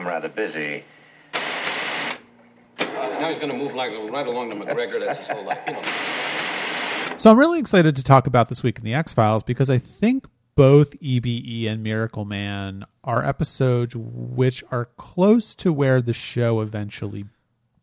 I'm rather busy. Now he's going to move like right along to McGregor. That's his whole life. You know. So I'm really excited to talk about this week in the X Files because I think both EBE and Miracle Man are episodes which are close to where the show eventually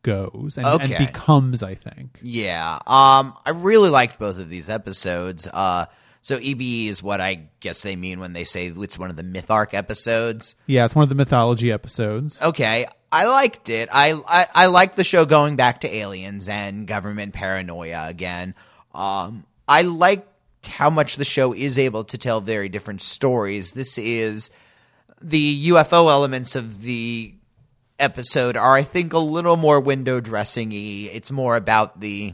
goes and, and becomes. I think. Yeah. Um, I really liked both of these episodes. Uh, so EBE is what I guess they mean when they say it's one of the myth arc episodes. Yeah, it's one of the mythology episodes. Okay, I liked it. I I, I like the show going back to aliens and government paranoia again. Um, I liked how much the show is able to tell very different stories. This is the UFO elements of the episode are, I think, a little more window dressing y. It's more about the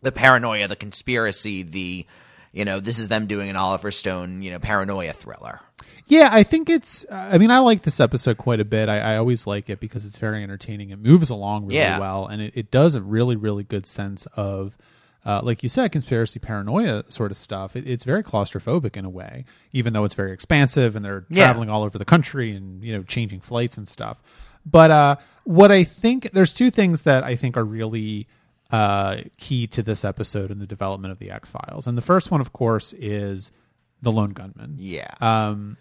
the paranoia, the conspiracy, the you know, this is them doing an Oliver Stone, you know, paranoia thriller. Yeah, I think it's. I mean, I like this episode quite a bit. I, I always like it because it's very entertaining. It moves along really Yeah. well, and it, it does a really, really good sense of, uh, like you said, conspiracy paranoia sort of stuff. It, it's very claustrophobic in a way, even though it's very expansive and they're Yeah. traveling all over the country and you know changing flights and stuff. But uh, what I think there's two things that I think are really uh, key to this episode in the development of the X Files, and the first one, of course, is the lone gunman Yeah. um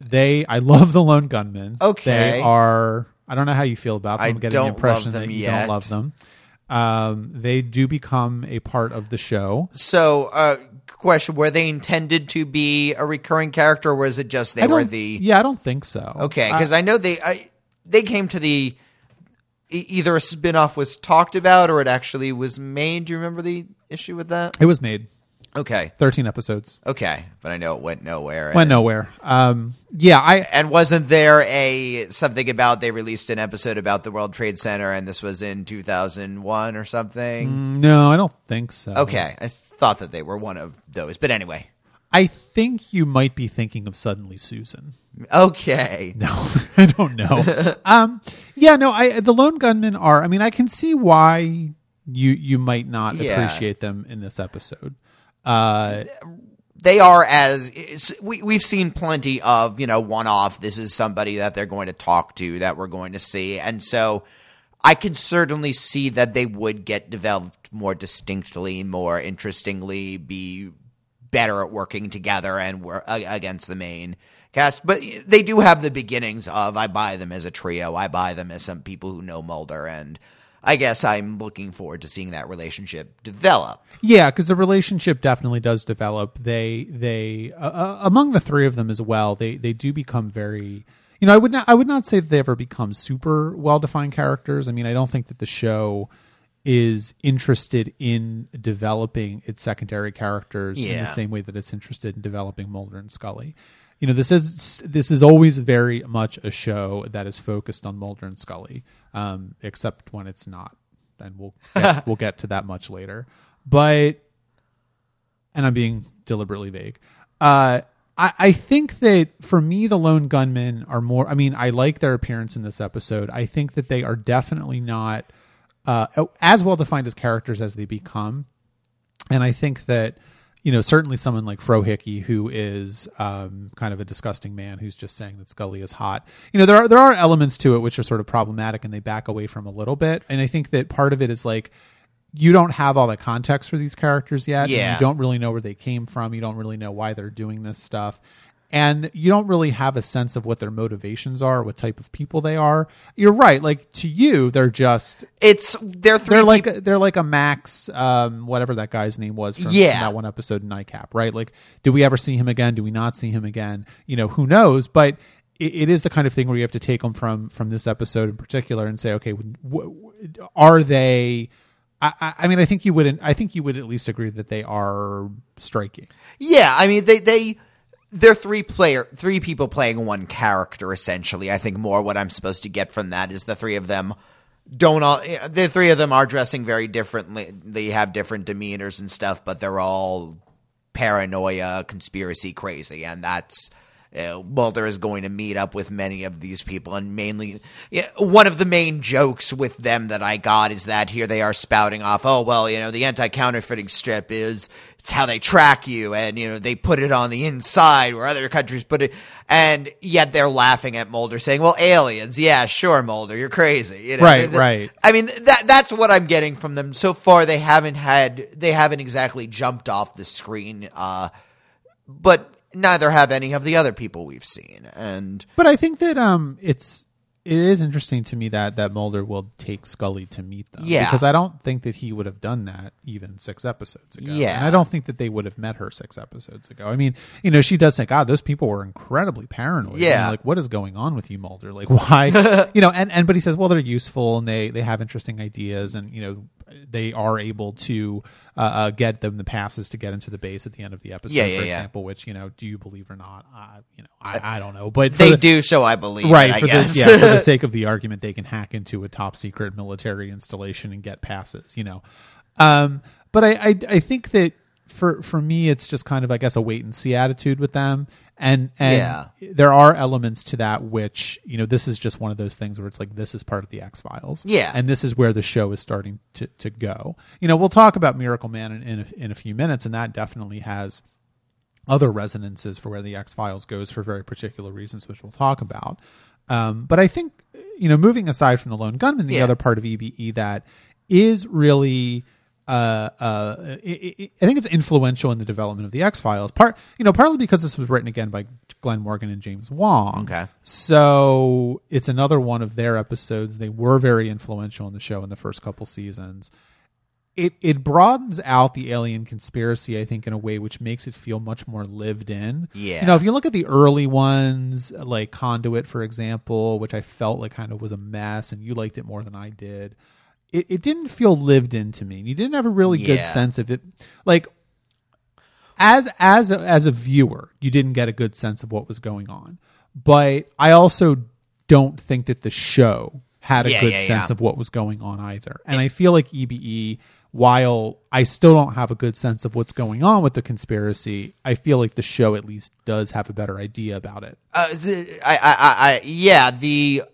they i love the lone Gunman. Okay. they are i don't know how you feel about them I i'm getting the impression that you yet. don't love them um they do become a part of the show So, uh, question: Were they intended to be a recurring character, or was it just they were the yeah i don't think so okay? I- Because I, know they I, they came to the e- either a spin-off was talked about or it actually was made. Do you remember the issue with that? it was made Okay, 13 episodes okay, but I know it went nowhere. went nowhere um yeah i And wasn't there a something about they released an episode about the World Trade Center, and this was in two thousand one or something? no i don't think so Okay, I s- thought that they were one of those, but anyway. i think you might be thinking of suddenly susan Okay. No, I don't know. um, yeah, no, I the lone gunmen are. I mean, I can see why you you might not Yeah. appreciate them in this episode. Uh, they are as we we've seen plenty of you know one off. This is somebody that they're going to talk to that we're going to see, and so I can certainly see that they would get developed more distinctly, more interestingly, be better at working together and work against the main cast. But they do have the beginnings of I buy them as a trio. I buy them as some people who know Mulder and. I guess I'm looking forward to seeing that relationship develop. yeah, because the relationship definitely does develop. They they uh, uh, among the three of them as well. They they do become very. You know, I would not I would not say that they ever become super well defined characters. I mean, I don't think that the show is interested in developing its secondary characters in the same way that it's interested in developing Mulder and Scully. You know, this is this is always very much a show that is focused on Mulder and Scully, um, except when it's not, and we'll get, we'll get to that much later. But and I'm being deliberately vague. Uh, I, I think that for me, the lone gunmen are more. I mean, I like their appearance in this episode. I think that they are definitely not uh, as well defined as characters as they become. And I think that you know certainly someone like Frohike, who is um, kind of a disgusting man who's just saying that Scully is hot. You know there are there are elements to it which are sort of problematic, and they back away from a little bit. And I think that part of it is like you don't have all the context for these characters yet. Yeah. you don't really know where they came from. You don't really know why they're doing this stuff. And you don't really have a sense of what their motivations are, what type of people they are. You're right. Like to you, they're just It's they're 3 they're like they're like a Max, um, whatever that guy's name was from, from Yeah. that one episode in NICAP, right? Like, do we ever see him again? Do we not see him again? You know, who knows? But it, it is the kind of thing where you have to take them from from this episode in particular and say, okay, w- w- are they? I, I- I mean, I think you wouldn't. I think you would at least agree that they are striking. Yeah, I mean they they they're three player three people playing one character essentially. I think more what I'm supposed to get from that is the three of them don't all the three of them are dressing very differently. They have different demeanors and stuff, but they're all paranoia, conspiracy crazy, and that's uh, Mulder is going to meet up with many of these people, and mainly yeah, one of the main jokes with them that I got is that here they are spouting off, oh well, you know, the anti-counterfeiting strip is it's how they track you, and you know they put it on the inside where other countries put it, and yet they're laughing at Mulder, saying, "Well, aliens, yeah, sure, Mulder, you're crazy." You know, Right, they- right. I mean, that that's what I'm getting from them so far. They haven't had, they haven't exactly jumped off the screen, uh, but neither have any of the other people we've seen, and But I think that um, it's it is interesting to me that that Mulder will take Scully to meet them. Yeah. because I don't think that he would have done that even six episodes ago. Yeah. and I don't think that they would have met her six episodes ago. I mean, you know, she does say, "God, those people were incredibly paranoid." Yeah. like what is going on with you, Mulder? Like why? you know, and and but he says, well, they're useful and they they have interesting ideas, and you know, they are able to uh, uh, get them the passes to get into the base at the end of the episode, Yeah, yeah, for yeah. example. Which you know, do you believe or not? Uh, you know, I, I don't know, but they the- do, so I believe, it, right I for guess. the yeah for the sake of the argument they can hack into a top secret military installation and get passes you know um but I, I i think that for for me it's just kind of i guess a wait and see attitude with them and and Yeah. there are elements to that which you know this is just one of those things where it's like this is part of the x files Yeah. and this is where the show is starting to to go you know we'll talk about miracle man in in a, in a few minutes and that definitely has other resonances for where the X Files goes for very particular reasons, which we'll talk about. Um, but I think, you know, moving aside from the lone gunman, the Yeah. other part of EBE that is really, uh, uh, i i I think it's influential in the development of the X Files. Part, you know, partly because this was written again by Glenn Morgan and James Wong. Okay. So it's another one of their episodes. They were very influential in the show in the first couple seasons it it broadens out the alien conspiracy i think in a way which makes it feel much more lived in Yeah. you know if you look at the early ones like conduit for example which i felt like kind of was a mess and you liked it more than i did it, it didn't feel lived in to me. You didn't have a really good sense of it. Like as as a, as a viewer you didn't get a good sense of what was going on. But i also don't think that the show had a Yeah, good yeah, sense yeah. of what was going on either. And i feel like ebe while i still don't have a good sense of what's going on with the conspiracy i feel like the show at least does have a better idea about it. Uh, the, I, I, I, yeah, the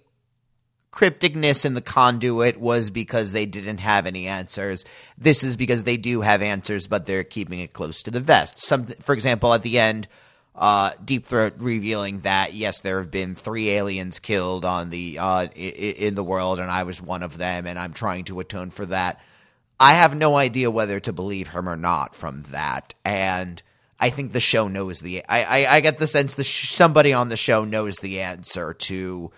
crypticness in the conduit was because they didn't have any answers. This is because they do have answers, but they're keeping it close to the vest. Some, for example, at the end, uh, Deep Throat revealing that yes, there have been three aliens killed on the uh, in the world, and I was one of them, and I'm trying to atone for that. I have no idea whether to believe him or not from that, and I think the show knows the. I I, I get the sense that sh- somebody on the show knows the answer to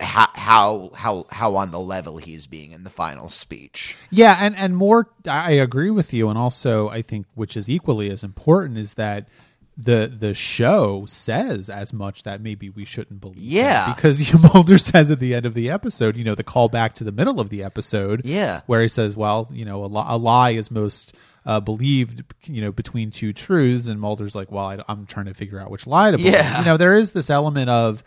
how how how how on the level he's being in the final speech. Yeah, and and more I agree with you and also I think which is equally as important is that the the show says as much that maybe we shouldn't believe. Yeah. because Mulder says at the end of the episode, you know, the call back to the middle of the episode, Yeah. where he says, "Well, you know, a, li- a lie is most uh, believed, you know, between two truths," and Mulder's like, "Well, I, I'm trying to figure out which lie to believe." Yeah. You know, there is this element of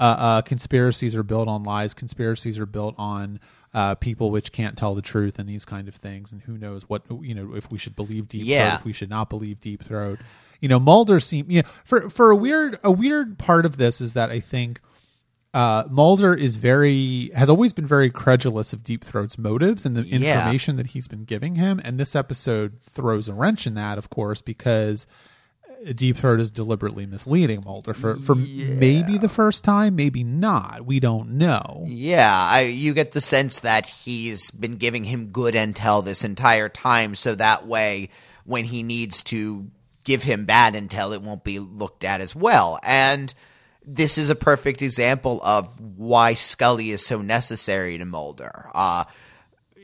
uh, uh, conspiracies are built on lies. Conspiracies are built on uh, people which can't tell the truth and these kind of things. And who knows what you know if we should believe deep Yeah. throat, if we should not believe deep throat. You know, Mulder seem you know for for a weird a weird part of this is that I think uh, Mulder is very has always been very credulous of Deep Throat's motives and the Yeah. information that he's been giving him, and this episode throws a wrench in that, of course, because Deep Throat is deliberately misleading Mulder for for maybe the first time, maybe not. We don't know. Yeah, I, you get the sense that he's been giving him good intel this entire time, so that way, when he needs to give him bad intel, it won't be looked at as well. And this is a perfect example of why Scully is so necessary to Mulder. Uh,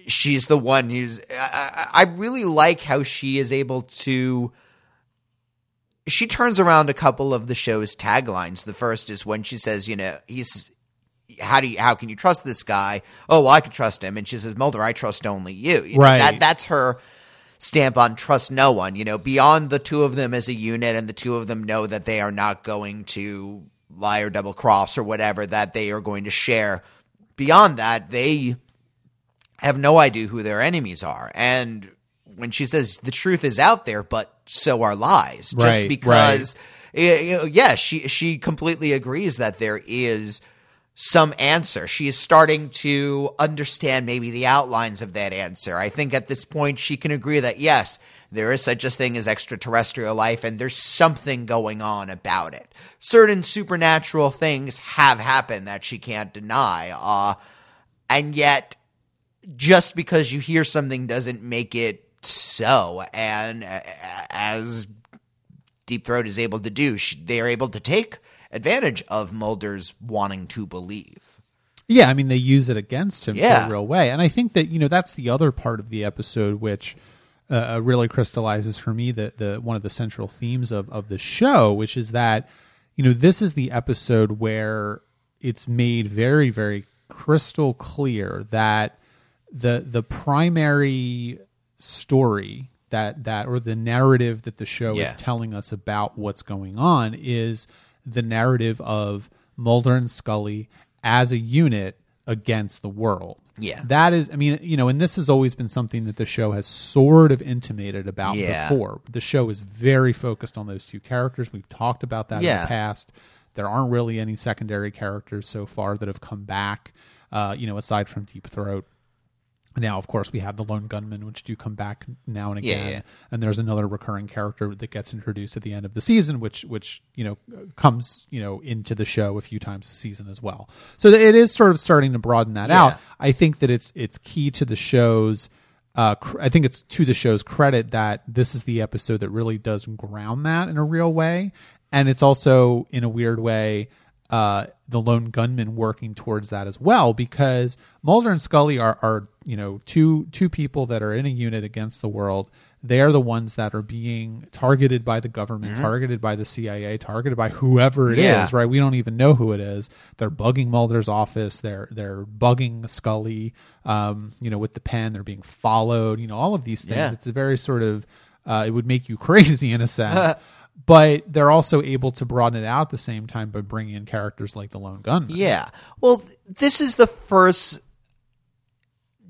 she's the one who's. I I really like how she is able to she turns around a couple of the show's taglines. The first is when she says, you know, he's how do you how can you trust this guy? Oh, well, I can trust him. And she says, Mulder, I trust only you. You know, Right. that that's her stamp on trust no one. You know, beyond the two of them as a unit, and the two of them know that they are not going to lie or double cross or whatever that they are going to share. Beyond that, they have no idea who their enemies are. And when she says the truth is out there, but so are lies, just Right, because yeah, she she completely agrees that there is some answer. She is starting to understand maybe the outlines of that answer. I think at this point she can agree that yes, there is such a thing as extraterrestrial life and there's something going on about it. Certain supernatural things have happened that she can't deny. Uh, and yet just because you hear something doesn't make it so. And uh, as Deep Throat is able to do, they are able to take advantage of Mulder's wanting to believe. Yeah, I mean they use it against him Yeah. in a real way, and I think that you know that's the other part of the episode which uh, really crystallizes for me the the one of the central themes of of the show, which is that you know this is the episode where it's made very very crystal clear that the the primary story that that or the narrative that the show Yeah. is telling us about what's going on is the narrative of Mulder and Scully as a unit against the world. Yeah. That is I mean, you know, and this has always been something that the show has sort of intimated about Yeah. before. The show is very focused on those two characters. We've talked about that in the past. There aren't really any secondary characters so far that have come back, uh, you know, aside from Deep Throat. Now, of course, we have the lone gunmen, which do come back now and Yeah, again, yeah. and there's another recurring character that gets introduced at the end of the season, which which you know comes you know into the show a few times a season as well. So it is sort of starting to broaden that Yeah. out. I think that it's it's key to the show's. Uh, cr- I think it's to the show's credit that this is the episode that really does ground that in a real way, and it's also in a weird way uh, the lone gunman working towards that as well because Mulder and Scully are, are you know two two people that are in a unit against the world. They are the ones that are being targeted by the government, targeted by the CIA, targeted by whoever it is. Yeah. right? We don't even know who it is. They're bugging Mulder's office. They're they're bugging Scully. Um, you know, with the pen, they're being followed. You know, all of these things. Yeah. It's a very sort of uh, it would make you crazy in a sense. but they're also able to broaden it out at the same time by bringing in characters like the lone gunman. Yeah. Well, th- this is the first.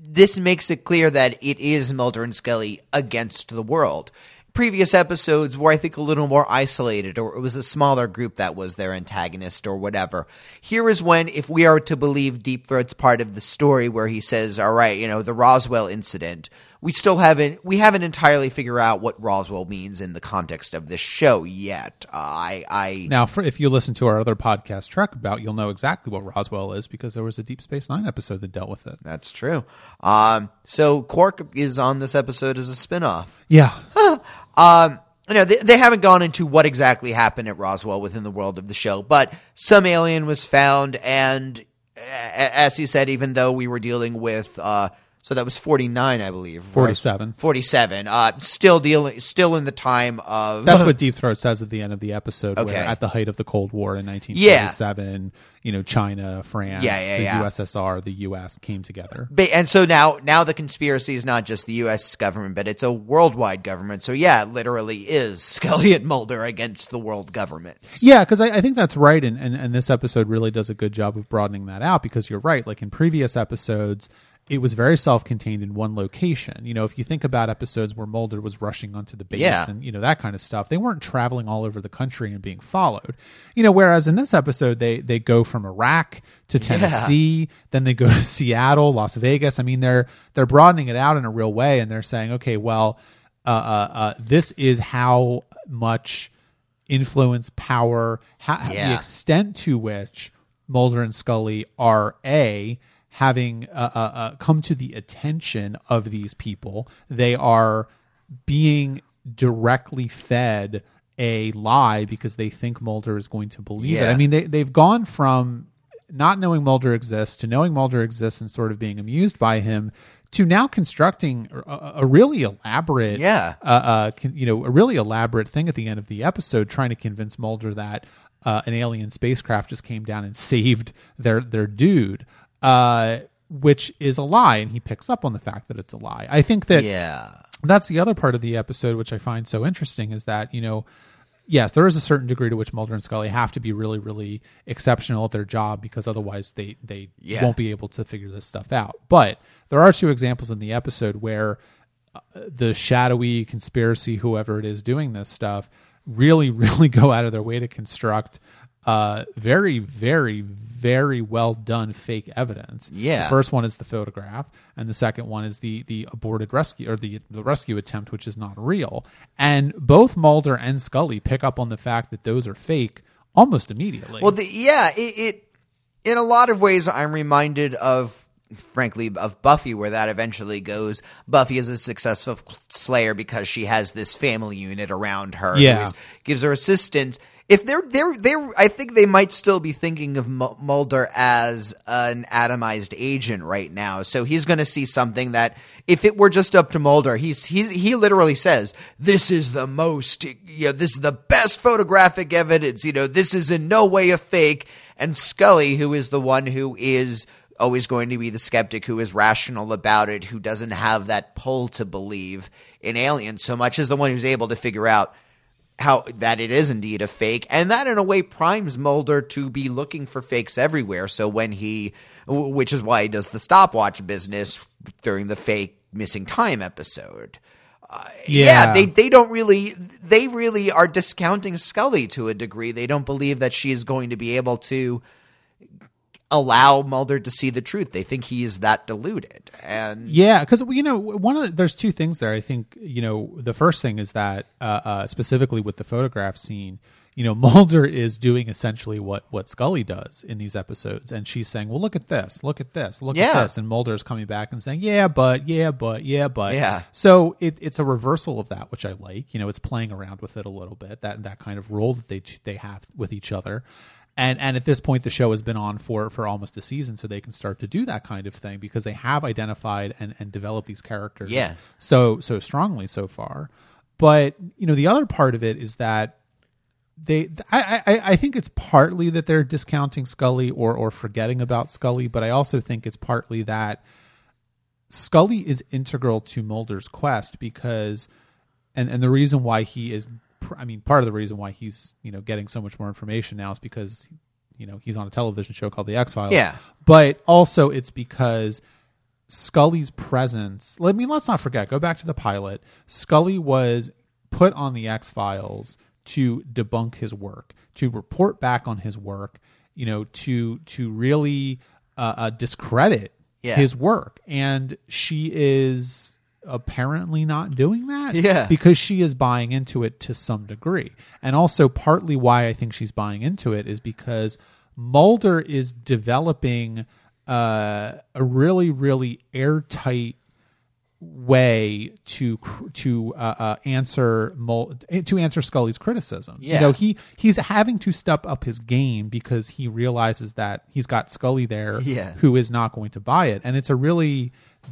This makes it clear that it is Mulder and Scully against the world. Previous episodes were, I think, a little more isolated, or it was a smaller group that was their antagonist, or whatever. Here is when, if we are to believe Deep Throat's part of the story, where he says, "All right, you know, the Roswell incident," we still haven't we haven't entirely figured out what Roswell means in the context of this show yet. Uh, I, I Now, for, if you listen to our other podcast, Trek About, you'll know exactly what Roswell is because there was a Deep Space Nine episode that dealt with it. That's true. Um, so Quark is on this episode as a spinoff. Yeah, Um, you know, they, they haven't gone into what exactly happened at Roswell within the world of the show, but some alien was found, and as he said, even though we were dealing with, uh, so that was forty nine, I believe, 47. forty seven. Uh, still dealing, still in the time of that's what Deep Throat says at the end of the episode. Okay. Where at the height of the Cold War in 1947, you know, China, France, Yeah, yeah, the yeah. USSR, the US came together. Ba- and so now now the conspiracy is not just the U.S. government, but it's a worldwide government. So yeah, it literally is Scully and Mulder against the world government. Yeah, because I, I think that's right, and, and and this episode really does a good job of broadening that out. Because you're right, like in previous episodes, it was very self-contained in one location. You know, if you think about episodes where Mulder was rushing onto the base Yeah. and you know that kind of stuff, they weren't traveling all over the country and being followed. You know, whereas in this episode, they they go from Iraq to Tennessee, then they go to Seattle, Las Vegas. I mean, they're they're broadening it out in a real way, and they're saying, okay, well, uh, uh, uh, this is how much influence, power, how, the extent to which Mulder and Scully are a having uh, uh, uh, come to the attention of these people. They are being directly fed a lie because they think Mulder is going to believe it. I mean, they they've gone from not knowing Mulder exists to knowing Mulder exists and sort of being amused by him to now constructing a, a really elaborate Yeah. uh, uh, con- you know, a really elaborate thing at the end of the episode, trying to convince Mulder that uh, an alien spacecraft just came down and saved their their dude, uh, which is a lie, and he picks up on the fact that it's a lie. I think that Yeah. that's the other part of the episode which I find so interesting is that you know, yes, there is a certain degree to which Mulder and Scully have to be really, really exceptional at their job because otherwise they they Yeah. won't be able to figure this stuff out. But there are two examples in the episode where uh, the shadowy conspiracy, whoever it is doing this stuff, really, really go out of their way to construct uh, very, very, very well done fake evidence. Yeah. The first one is the photograph, and the second one is the the aborted rescue or the the rescue attempt, which is not real. And both Mulder and Scully pick up on the fact that those are fake almost immediately. Well, the, yeah, it, it in a lot of ways I'm reminded of frankly of Buffy where that eventually goes. Buffy is a successful slayer because she has this family unit around her Yeah. gives her assistance. If they're they're they're I think they might still be thinking of Mu- Mulder as an atomized agent right now. So he's going to see something that if it were just up to Mulder, he's he's he literally says, "This is the most you know, this is the best photographic evidence, you know, this is in no way a fake." And Scully, who is the one who is always going to be the skeptic who is rational about it, who doesn't have that pull to believe in aliens so much as the one who's able to figure out how that it is indeed a fake, and that in a way primes Mulder to be looking for fakes everywhere. So when he, which is why he does the stopwatch business during the fake missing time episode. Uh, yeah. Yeah. they they don't really they really are discounting Scully to a degree. They don't believe that she is going to be able to allow Mulder to see the truth. They think he is that deluded, and Yeah, because you know one of the, there's two things there. I think you know the first thing is that uh, uh, specifically with the photograph scene, you know Mulder is doing essentially what what Scully does in these episodes, and she's saying, "Well, look at this, look at this, look Yeah. at this," and Mulder is coming back and saying, "Yeah, but yeah, but yeah, but Yeah. So it, it's a reversal of that, which I like. You know, it's playing around with it a little bit that that kind of role that they they have with each other. And and at this point, the show has been on for for almost a season, so they can start to do that kind of thing because they have identified and and developed these characters Yeah. so so strongly so far. But you know, the other part of it is that they I, I I think it's partly that they're discounting Scully or or forgetting about Scully, but I also think it's partly that Scully is integral to Mulder's quest because and and the reason why he is I mean part of the reason why he's, you know, getting so much more information now is because you know, he's on a television show called The X-Files. Yeah. But also it's because Scully's presence. I mean, let's not forget. Go back to the pilot. Scully was put on the X Files to debunk his work, to report back on his work. You know, to to really uh, uh, discredit Yeah. his work, and she is apparently not doing that. Yeah. because she is buying into it to some degree, and also partly why I think she's buying into it is because Mulder is developing uh, a really, really airtight way to to uh, uh, answer Mul- to answer Scully's criticisms. You know, he he's having to step up his game because he realizes that he's got Scully there Yeah. who is not going to buy it, and it's a really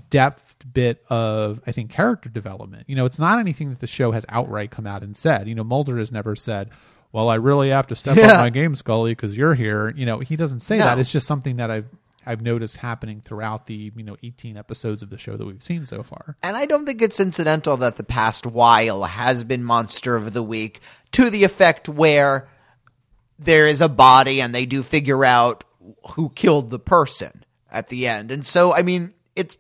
depth bit of I think character development. You know, it's not anything that the show has outright come out and said. You know, Mulder has never said. Well, I really have to step Yeah. up my game, Scully, because you're here. You know, he doesn't say No. that. It's just something that I've I've noticed happening throughout the you know 18 episodes of the show that we've seen so far. And I don't think it's incidental that the past while has been Monster of the Week to the effect where there is a body and they do figure out who killed the person at the end. And so, I mean, it's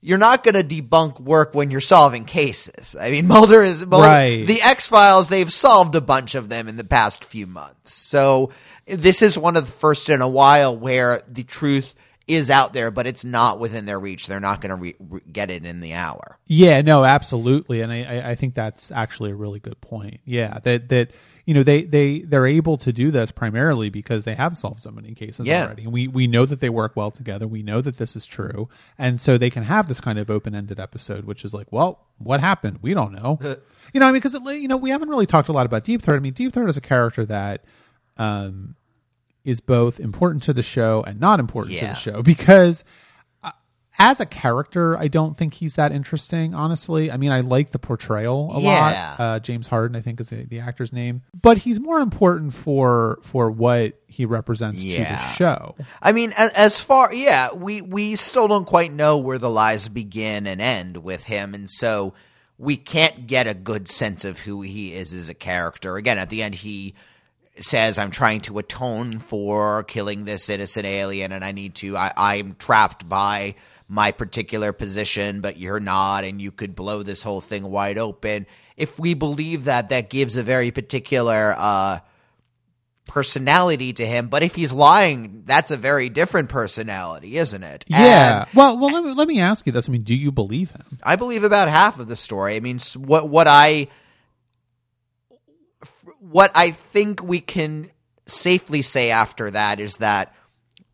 you're not going to debunk work when you're solving cases. I mean, Mulder is Mulder, Right. the X Files. They've solved a bunch of them in the past few months. So this is one of the first in a while where the truth is out there, but it's not within their reach. They're not going to re- re- get it in the hour. Yeah, no, absolutely, and I, I, think that's actually a really good point. Yeah, that that you know they they they're able to do this primarily because they have solved so many cases Yeah. already, and we we know that they work well together. We know that this is true, and so they can have this kind of open ended episode, which is like, well, what happened? We don't know. Uh. you know, I mean, because you know we haven't really talked a lot about Deep Throat. I mean, Deep Throat is a character that. Um is both important to the show and not important to the show because uh, as a character, I don't think he's that interesting, honestly. I mean, I like the portrayal a Yeah. lot. Uh, James Harden, I think, is the, the actor's name, but he's more important for for what he represents to the show. I mean, as, as far yeah, we we still don't quite know where the lies begin and end with him, and so we can't get a good sense of who he is as a character. Again, at the end, he says, "I'm trying to atone for killing this innocent alien, and I need to. I, I'm trapped by my particular position, but you're not, and you could blow this whole thing wide open. If we believe that, that gives a very particular uh, personality to him. But if he's lying, that's a very different personality, isn't it? Yeah. And well, well, let me, let me ask you this. I mean, do you believe him? I believe about half of the story. I mean, what what I what I think we can safely say after that is that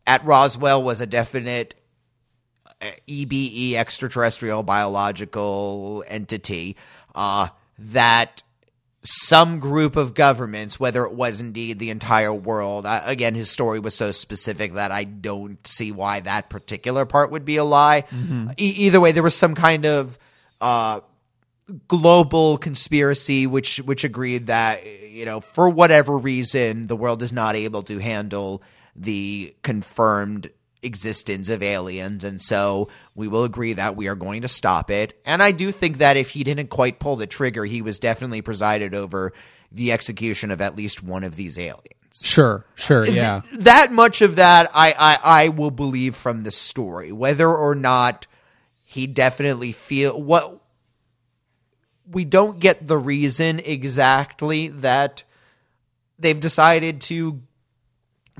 at Roswell was a definite uh, EBE extraterrestrial biological entity uh, that some group of governments, whether it was indeed the entire world, I, again, his story was so specific that I don't see why that particular part would be a lie. E- either way, there was some kind of uh, global conspiracy which which agreed that you know for whatever reason the world is not able to handle the confirmed existence of aliens. And so we will agree that we are going to stop it. And i do think that if he didn't quite pull the trigger he was definitely presided over the execution of at least one of these aliens. Sure, sure, yeah. that much of that I, I I will believe from the story, whether or not he definitely feel what we don't get the reason exactly that they've decided to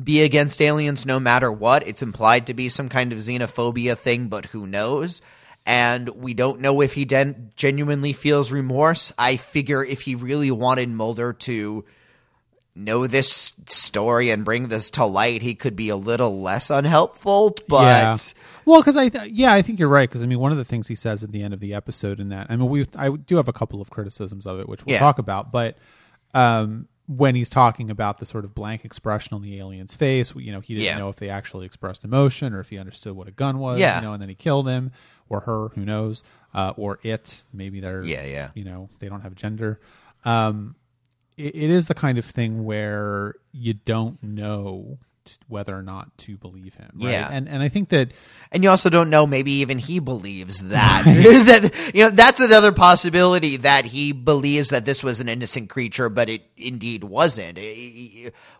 be against aliens no matter what. It's implied to be some kind of xenophobia thing, but who knows? And we don't know if he den- genuinely feels remorse. I figure if he really wanted Mulder to know this story and bring this to light, he could be a little less unhelpful. But yeah. Well, because I th- yeah, I think you're right. Because I mean, one of the things he says at the end of the episode in that I mean, we I do have a couple of criticisms of it, which we'll Yeah. talk about. But um, when he's talking about the sort of blank expression on the alien's face, you know, he didn't Yeah. know if they actually expressed emotion or if he understood what a gun was. Yeah. You know, and then he killed him or her, who knows, uh, or it. Maybe they're Yeah, yeah. You know, they don't have gender. Um, it, it is the kind of thing where you don't know whether or not to believe him. Right? Yeah. and and I think that And you also don't know, maybe even he believes that. that you know, that's another possibility that he believes that this was an innocent creature, but it indeed wasn't.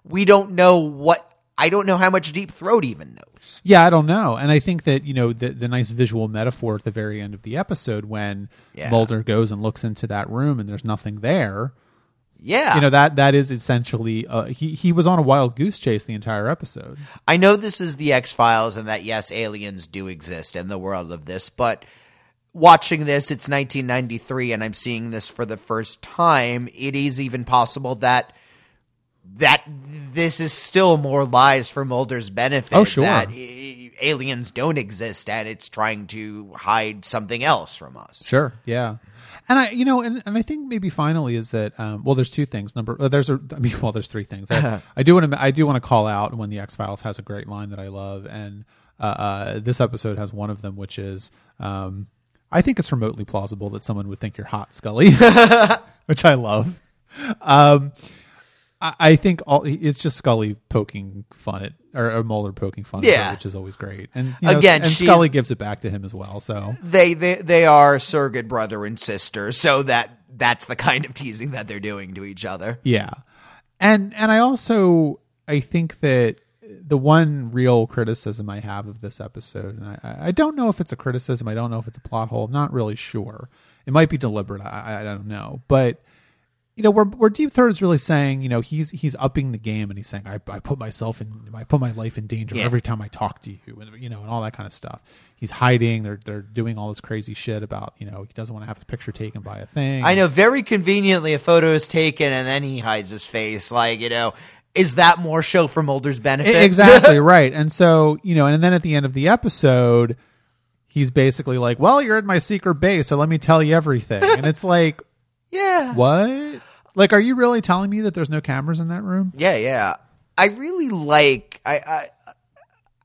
We don't know what I don't know how much Deep Throat even knows. Yeah, I don't know. And I think that, you know, the, the nice visual metaphor at the very end of the episode when Yeah. Mulder goes and looks into that room and there's nothing there, Yeah. you know, that that is essentially, uh, he, he was on a wild goose chase the entire episode. I know this is the X Files and that yes, aliens do exist in the world of this, but watching this, it's 1993 and I'm seeing this for the first time. It is even possible that that this is still more lies for Mulder's benefit. Oh, sure. That aliens don't exist and it's trying to hide something else from us. Sure. Yeah. And I, you know, and, and I think maybe finally is that, um, well, there's two things. Number, uh, there's a, I mean, well, there's three things. I, I do want to, I do want to call out when the X Files has a great line that I love, and uh, uh, this episode has one of them, which is, um, I think it's remotely plausible that someone would think you're hot, Scully, which I love. Um, I, I think all it's just Scully poking fun at, or, or Mulder poking fun at Yeah. her, which is always great. And you know, Again, and Scully gives it back to him as well. So They they they are surrogate brother and sister, so that that's the kind of teasing that they're doing to each other. Yeah. And and I also I think that the one real criticism I have of this episode, and I, I don't know if it's a criticism, I don't know if it's a plot hole, I'm not really sure. It might be deliberate, I, I don't know. But you know, where where Deep Throat is really saying, you know, he's he's upping the game and he's saying, I, I put myself in I put my life in danger Yeah. every time I talk to you and you know, and all that kind of stuff. He's hiding, they're they're doing all this crazy shit about, you know, he doesn't want to have his picture taken by a thing. I know very conveniently a photo is taken and then he hides his face. Like, you know, is that more show for Mulder's benefit? Exactly right and so you know and then at the end of the episode he's basically like well you're at my secret base so let me tell you everything and it's like yeah. what like are you really telling me that there's no cameras in that room Yeah, yeah. I really like I I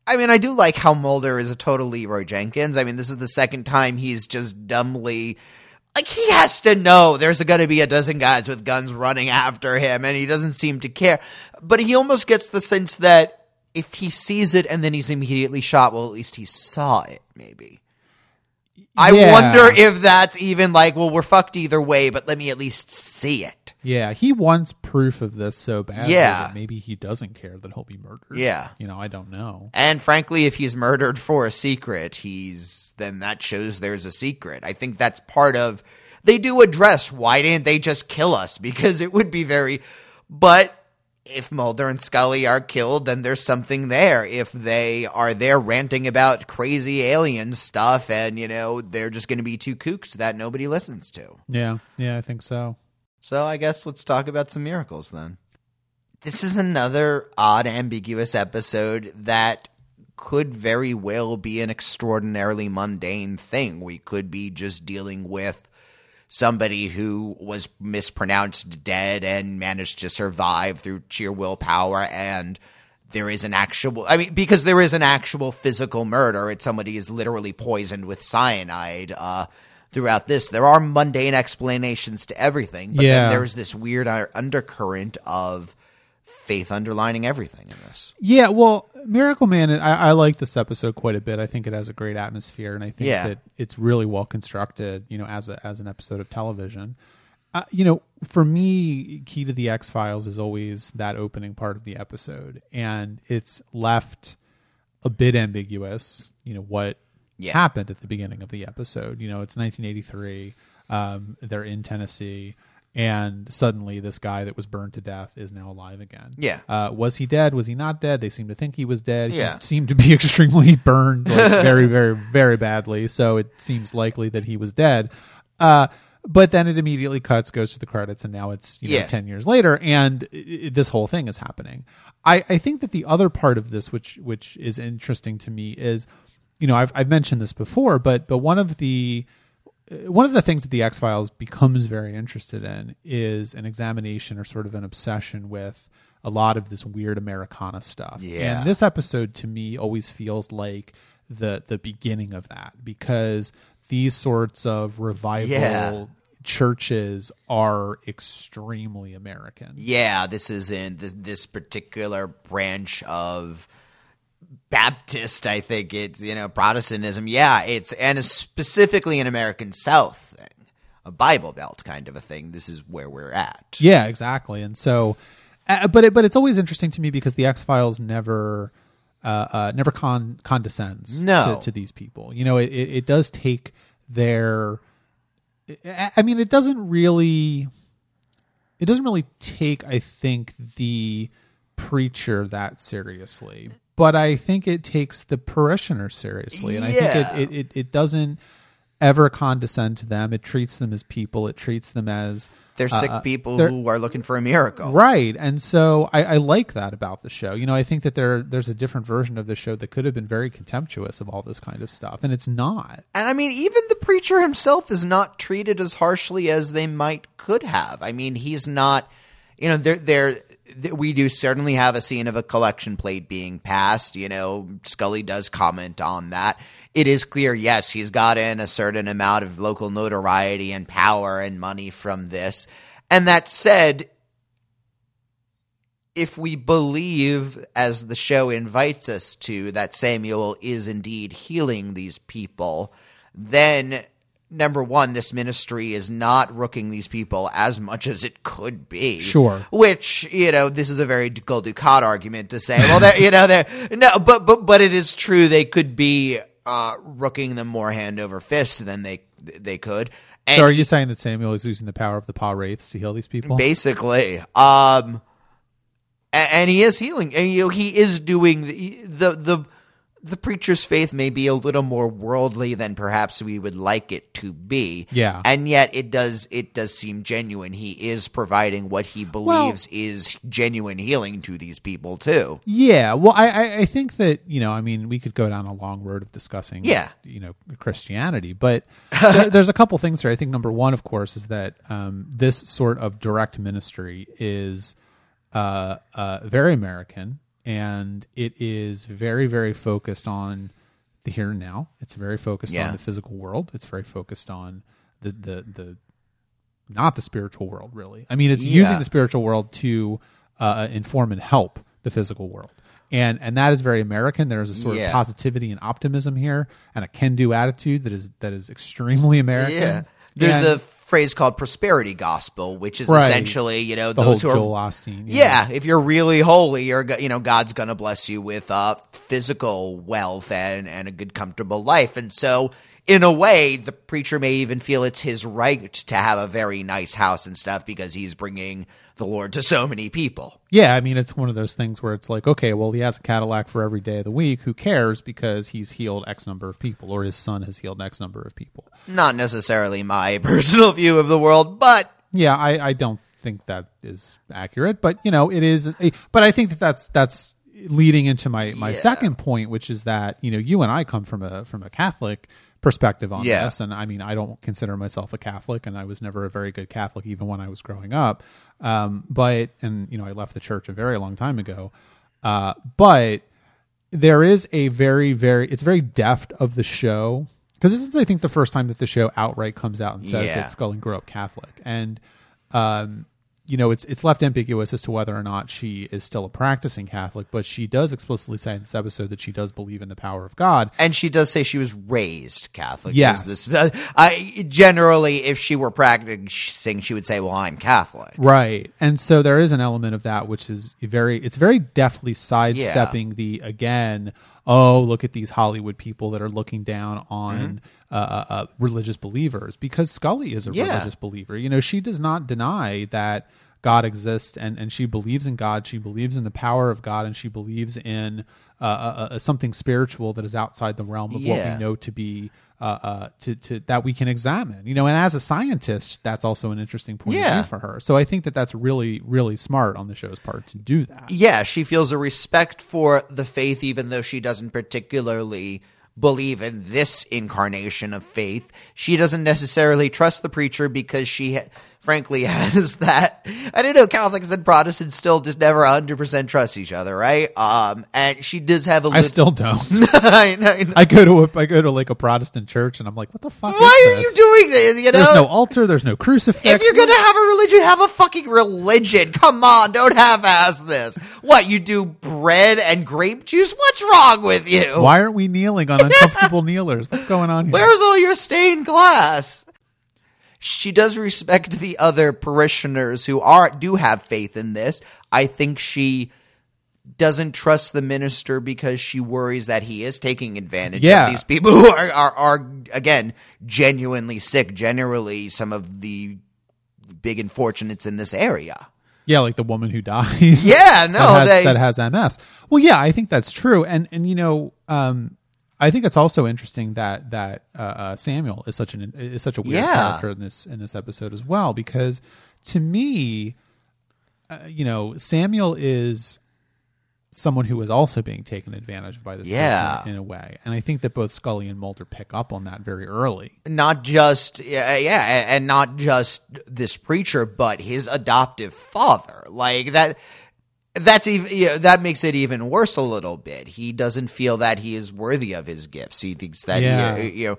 I mean, I do like how Mulder is a total Leeroy Jenkins. I mean, this is the second time he's just dumbly like he has to know there's going to be a dozen guys with guns running after him and he doesn't seem to care. But he almost gets the sense that if he sees it and then he's immediately shot, well, at least he saw it, maybe. I Yeah. wonder if that's even like, well, we're fucked either way, but let me at least see it. Yeah, he wants proof of this so badly Yeah. that maybe he doesn't care that he'll be murdered. Yeah. You know, I don't know. And frankly, if he's murdered for a secret, he's then that shows there's a secret. I think that's part of they do address why didn't they just kill us? Because it would be very but if Mulder and Scully are killed, then there's something there. If they are there ranting about crazy alien stuff and, you know, they're just going to be two kooks that nobody listens to. Yeah, yeah, I think so. So I guess let's talk about some miracles then. This is another odd, ambiguous episode that could very well be an extraordinarily mundane thing. We could be just dealing with somebody who was mispronounced dead and managed to survive through sheer willpower and there is an actual I mean because there is an actual physical murder it's somebody is literally poisoned with cyanide uh throughout this there are mundane explanations to everything but Yeah. then there's this weird undercurrent of faith underlining everything in this Yeah, well, Miracle Man, I, I like this episode quite a bit. I think it has a great atmosphere, and I think Yeah. that it's really well constructed. You know, as a as an episode of television. Uh, you know, for me, key to the X Files is always that opening part of the episode, and it's left a bit ambiguous. You know what Yeah. happened at the beginning of the episode. You know, it's 1983. Um, they're in Tennessee, and suddenly this guy that was burned to death is now alive again. Yeah. Uh, was he dead? Was he not dead? They seem to think he was dead. Yeah. He seemed to be extremely burned, like very, very, very badly. So it seems likely that he was dead. Uh, but then it immediately cuts, goes to the credits, and now it's you know, Yeah. ten years later, and i i this whole thing is happening. I, I think that the other part of this, which which is interesting to me, is you know I've I've mentioned this before, but but one of the uh, one of the things that the X Files becomes very interested in is an examination or sort of an obsession with a lot of this weird Americana stuff. Yeah. And this episode to me always feels like the the beginning of that because these sorts of revival Yeah. churches are extremely American. Yeah, this is in this, this particular branch of Baptist. I think it's you know Protestantism. Yeah, it's and it's specifically an American South thing, a Bible Belt kind of a thing. This is where we're at. Yeah, exactly. And so, uh, but it, but it's always interesting to me because the X Files never uh, uh, never con- condescends No. to, to these people. You know, it, it, it does take their. I I mean, it doesn't really. It doesn't really take, I think, the preacher that seriously, but I think it takes the parishioner seriously, and I think it, it, it, it doesn't ever condescend to them. It treats them as people. It treats them as They're sick uh, people they're- who are looking for a miracle. Right, and so I, I like that about the show. You know, I think that there there's a different version of the show that could have been very contemptuous of all this kind of stuff, and it's not. And I mean, even the preacher himself is not treated as harshly as they might could have. I mean, he's not. You know, there, there, th- we do certainly have a scene of a collection plate being passed. You know, Scully does comment on that. It is clear, yes, he's gotten a certain amount of local notoriety and power and money from this. And that said, if we believe, as the show invites us to, that Samuel is indeed healing these people, then number one, this ministry is not rooking these people as much as it could be. Sure. Which you know, this is a very Gul Dukat argument to say. Well, they're, you know, they're no, but but but it is true they could be uh, rooking them more hand over fist than they they could. And So, are you saying that Samuel is using the power of the Pah-wraiths to heal these people? basically um a- and he is healing and you know he is doing the the the the preacher's faith may be a little more worldly than perhaps we would like it to be Yeah. and yet it does it does seem genuine he is providing what he believes is genuine healing to these people too Yeah, well, I, I I think that you know, I mean, we could go down a long road of discussing, Yeah. you know, Christianity, but there, there's a couple things here. I think number one, of course, is that um, this sort of direct ministry is uh, uh, very American, and it is very, very focused on the here and now. It's very focused Yeah. on the physical world. It's very focused on the the the not the spiritual world, really. I mean, it's Yeah. using the spiritual world to uh, inform and help the physical world. and and that is very American. There is a sort Yeah. of positivity and optimism here, and a can-do attitude that is that is extremely American. Yeah. There's And a phrase called prosperity gospel, which is Right. essentially, you know, the those who are Joel Osteen. you Yeah, if you're really holy, you're you know God's going to bless you with uh, physical wealth and and a good comfortable life. And so in a way, the preacher may even feel it's his right to have a very nice house and stuff because he's bringing the Lord to so many people. Yeah, I mean, it's one of those things where it's like, okay, well, he has a Cadillac for every day of the week. Who cares? Because he's healed X number of people, or his son has healed X number of people. Not necessarily my personal view of the world, but Yeah, I, I don't think that is accurate, but you know, it is. A, but I think that that's that's leading into my my Yeah. second point, which is that you know, you and I come from a from a Catholic perspective on Yeah. this, and I mean, I don't consider myself a Catholic, and I was never a very good Catholic even when I was growing up. Um, but and you know, I left the church a very long time ago. Uh, but there is a very very it's very deft of the show because this is I think the first time that the show outright comes out and says Yeah. that Scully grew up Catholic and um you know it's it's left ambiguous as to whether or not she is still a practicing Catholic but she does explicitly say in this episode that she does believe in the power of God And she does say she was raised Catholic. Yes. This, uh, I generally, if she were practicing, she would say, "Well, I'm Catholic." Right. And so there is an element of that which is very it's very deftly sidestepping the again, oh, look at these Hollywood people that are looking down on uh, uh, uh, religious believers because Scully is a. Yeah. religious believer. You know, she does not deny that God exists and, and she believes in God. She believes in the power of God and she believes in uh, uh, uh, something spiritual that is outside the realm of what we know to be uh, uh, to, to that we can examine. You know, and as a scientist, that's also an interesting point of view for her. So I think that that's really really smart on the show's part to do that. yeah, she feels a respect for the faith, even though she doesn't particularly believe in this incarnation of faith. She doesn't necessarily trust the preacher because she, ha- frankly, has that. I don't know, Catholics and Protestants still just never 100% trust each other, right? Um, and she does have a I lit- still don't. I know, I know. I go to a I go to like a Protestant church and I'm like, what the fuck? Why are you this? doing this? You know, There's no altar. There's no crucifix. If you're gonna have a religion, have a fucking religion. Come on, don't half-ass this. What you do? Bread and grape juice? What's wrong with you? Why aren't we kneeling on uncomfortable kneelers? What's going on here? Where's all your stained glass? She does respect the other parishioners who are do have faith in this. I think she doesn't trust the minister because she worries that he is taking advantage Yeah. of these people who are, are are again genuinely sick. Generally, some of the big unfortunates in this area. Yeah, like the woman who dies. Yeah, no, that has, they- that has MS. Well, yeah, I think that's true, and and you know, um, I think it's also interesting that that uh, uh, Samuel is such an is such a weird Yeah. character in this in this episode as well because to me, uh, you know, Samuel is someone who is also being taken advantage of by this Yeah. person in a way, and I think that both Scully and Mulder pick up on that very early. not just yeah, yeah and- and not just this preacher but his adoptive father like that that's even yeah, that makes it even worse a little bit he doesn't feel that he is worthy of his gifts he thinks that Yeah. he, you know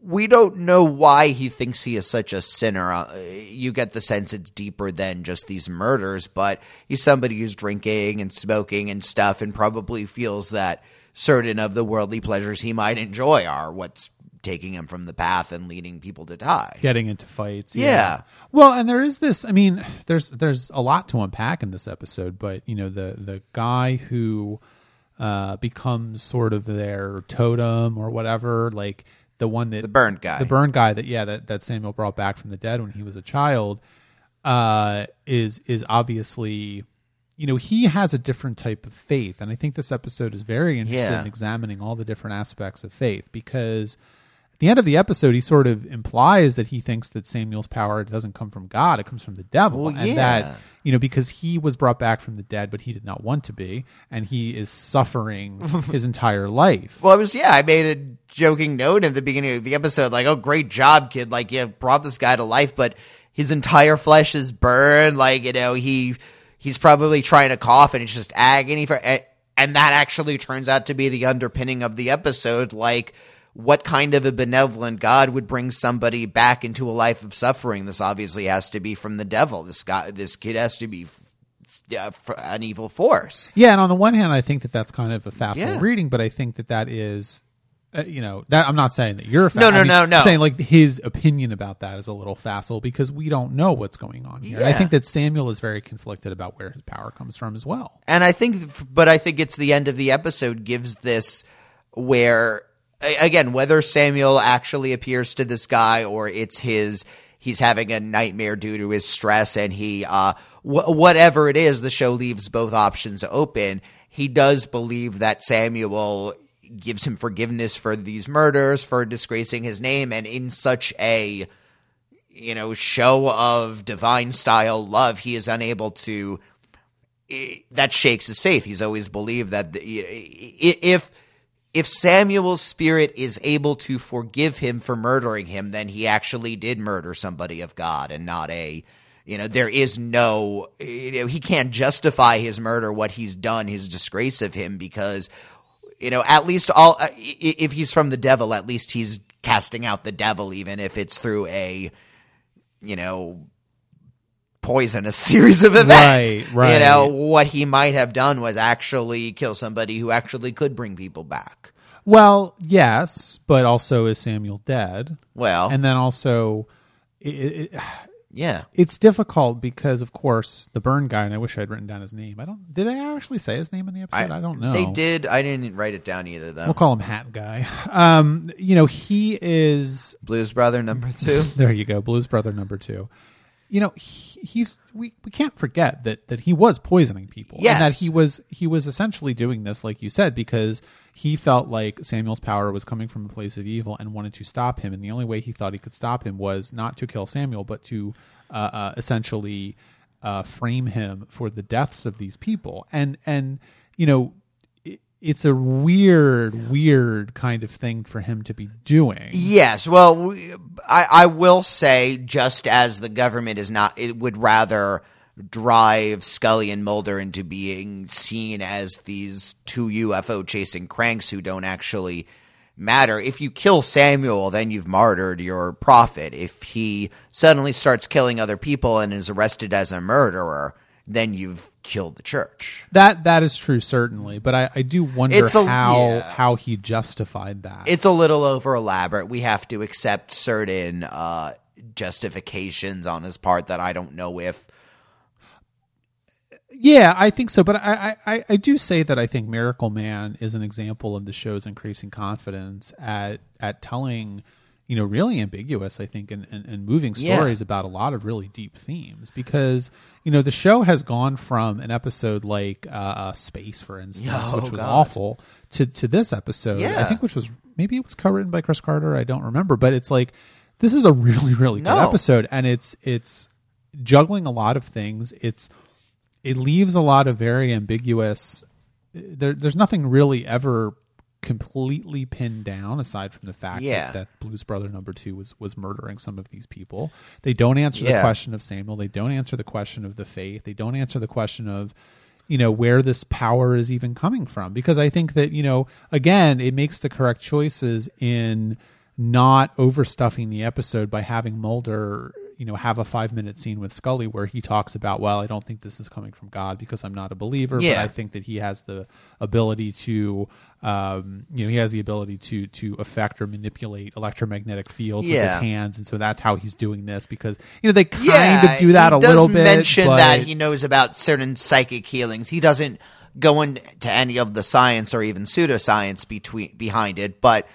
we don't know why he thinks he is such a sinner. Uh, you get the sense it's deeper than just these murders, but he's somebody who's drinking and smoking and stuff and probably feels that certain of the worldly pleasures he might enjoy are what's taking him from the path and leading people to die. getting into fights. Yeah. Well, and there is this. I mean, there's there's a lot to unpack in this episode, but you know, the the guy who uh, becomes sort of their totem or whatever, like the one that The burned guy. the burned guy that yeah that that Samuel brought back from the dead when he was a child, uh, is is obviously. You know, he has a different type of faith. And I think this episode is very interested Yeah. in examining all the different aspects of faith because the end of the episode, he sort of implies that he thinks that Samuel's power doesn't come from God; it comes from the devil, Well, and that you know because he was brought back from the dead, but he did not want to be, and he is suffering his entire life. Well, I was yeah. I made a joking note at the beginning of the episode, like, "Oh, great job, kid! Like, you brought this guy to life, but his entire flesh is burned. Like, you know, he he's probably trying to cough, and it's just agony for." And that actually turns out to be the underpinning of the episode. Like, what kind of a benevolent God would bring somebody back into a life of suffering? This obviously has to be from the devil. This guy, this kid has to be uh, an evil force. Yeah, and on the one hand, I think that that's kind of a facile Yeah. reading, but I think that that is, uh, you know, that I'm not saying that you're a fa- No, no, I mean, no, no. I'm saying like his opinion about that is a little facile because we don't know what's going on here. I think that Samuel is very conflicted about where his power comes from as well. And I think, but I think it's the end of the episode gives this where, again, whether Samuel actually appears to this guy or it's his, he's having a nightmare due to his stress and he, uh, wh- whatever it is, the show leaves both options open. He does believe that Samuel gives him forgiveness for these murders, for disgracing his name, and in such a, you know, show of divine style love, he is unable to that shakes his faith. He's always believed that the, if if Samuel's spirit is able to forgive him for murdering him, then he actually did murder somebody of God and not a you know there is no you know, he can't justify his murder what he's done his disgrace of him because you know at least all uh, if he's from the devil at least he's casting out the devil even if it's through a you know poisonous series of events. Right, right. You know, what he might have done was actually kill somebody who actually could bring people back. Well, yes, but also is Samuel dead? Well, And then also, it, it, yeah. it's difficult because, of course, the burn guy, and I wish I'd written down his name. I don't. Did I actually say his name in the episode? I, don't know. They did. I didn't write it down either, though. We'll call him Hat Guy. Um, you know, he is Blues Brother number two. there. You go, Blues Brother number two. You know, he, he's we, we can't forget that that he was poisoning people, and that he was he was essentially doing this, like you said, because he felt like Samuel's power was coming from a place of evil and wanted to stop him, and the only way he thought he could stop him was not to kill Samuel, but to uh, uh, essentially uh, frame him for the deaths of these people, and and you know it's a weird, weird kind of thing for him to be doing. Yes, well, I, I will say, just as the government is not, it would rather drive Scully and Mulder into being seen as these two UFO chasing cranks who don't actually matter. If you kill Samuel, then you've martyred your prophet. If he suddenly starts killing other people and is arrested as a murderer, then you've killed the church. That that is true, certainly, but I, I do wonder a- how yeah. how he justified that. It's a little over elaborate. We have to accept certain uh, justifications on his part that I don't know if yeah, I think so. But I, I- I I do say that I think Miracle Man is an example of the show's increasing confidence at at telling, you know, really ambiguous, I think, and, and, and moving Yeah. stories about a lot of really deep themes. Because you know the show has gone from an episode like uh, uh, Space, for instance, Oh, which was God. awful, to to this episode. I think which was maybe it was co-written by Chris Carter. I don't remember, but it's like this is a really really good No. episode, and it's it's juggling a lot of things. It's it leaves a lot of very ambiguous. There, there's nothing really ever completely pinned down aside from the fact Yeah. that, that Blues Brother number two was was murdering some of these people. They don't answer the question of Samuel. They don't answer the question of the faith. They don't answer the question of you know where this power is even coming from because I think that you know again it makes the correct choices in not overstuffing the episode by having Mulder you know have a five minute scene with Scully where he talks about well I don't think this is coming from God because I'm not a believer but I think that he has the ability to um, you know he has the ability to to affect or manipulate electromagnetic fields with his hands. And so that's how he's doing this because you know they kind yeah, of do that he a little bit mention but- that he knows about certain psychic healings. He doesn't go into any of the science or even pseudoscience between behind it, but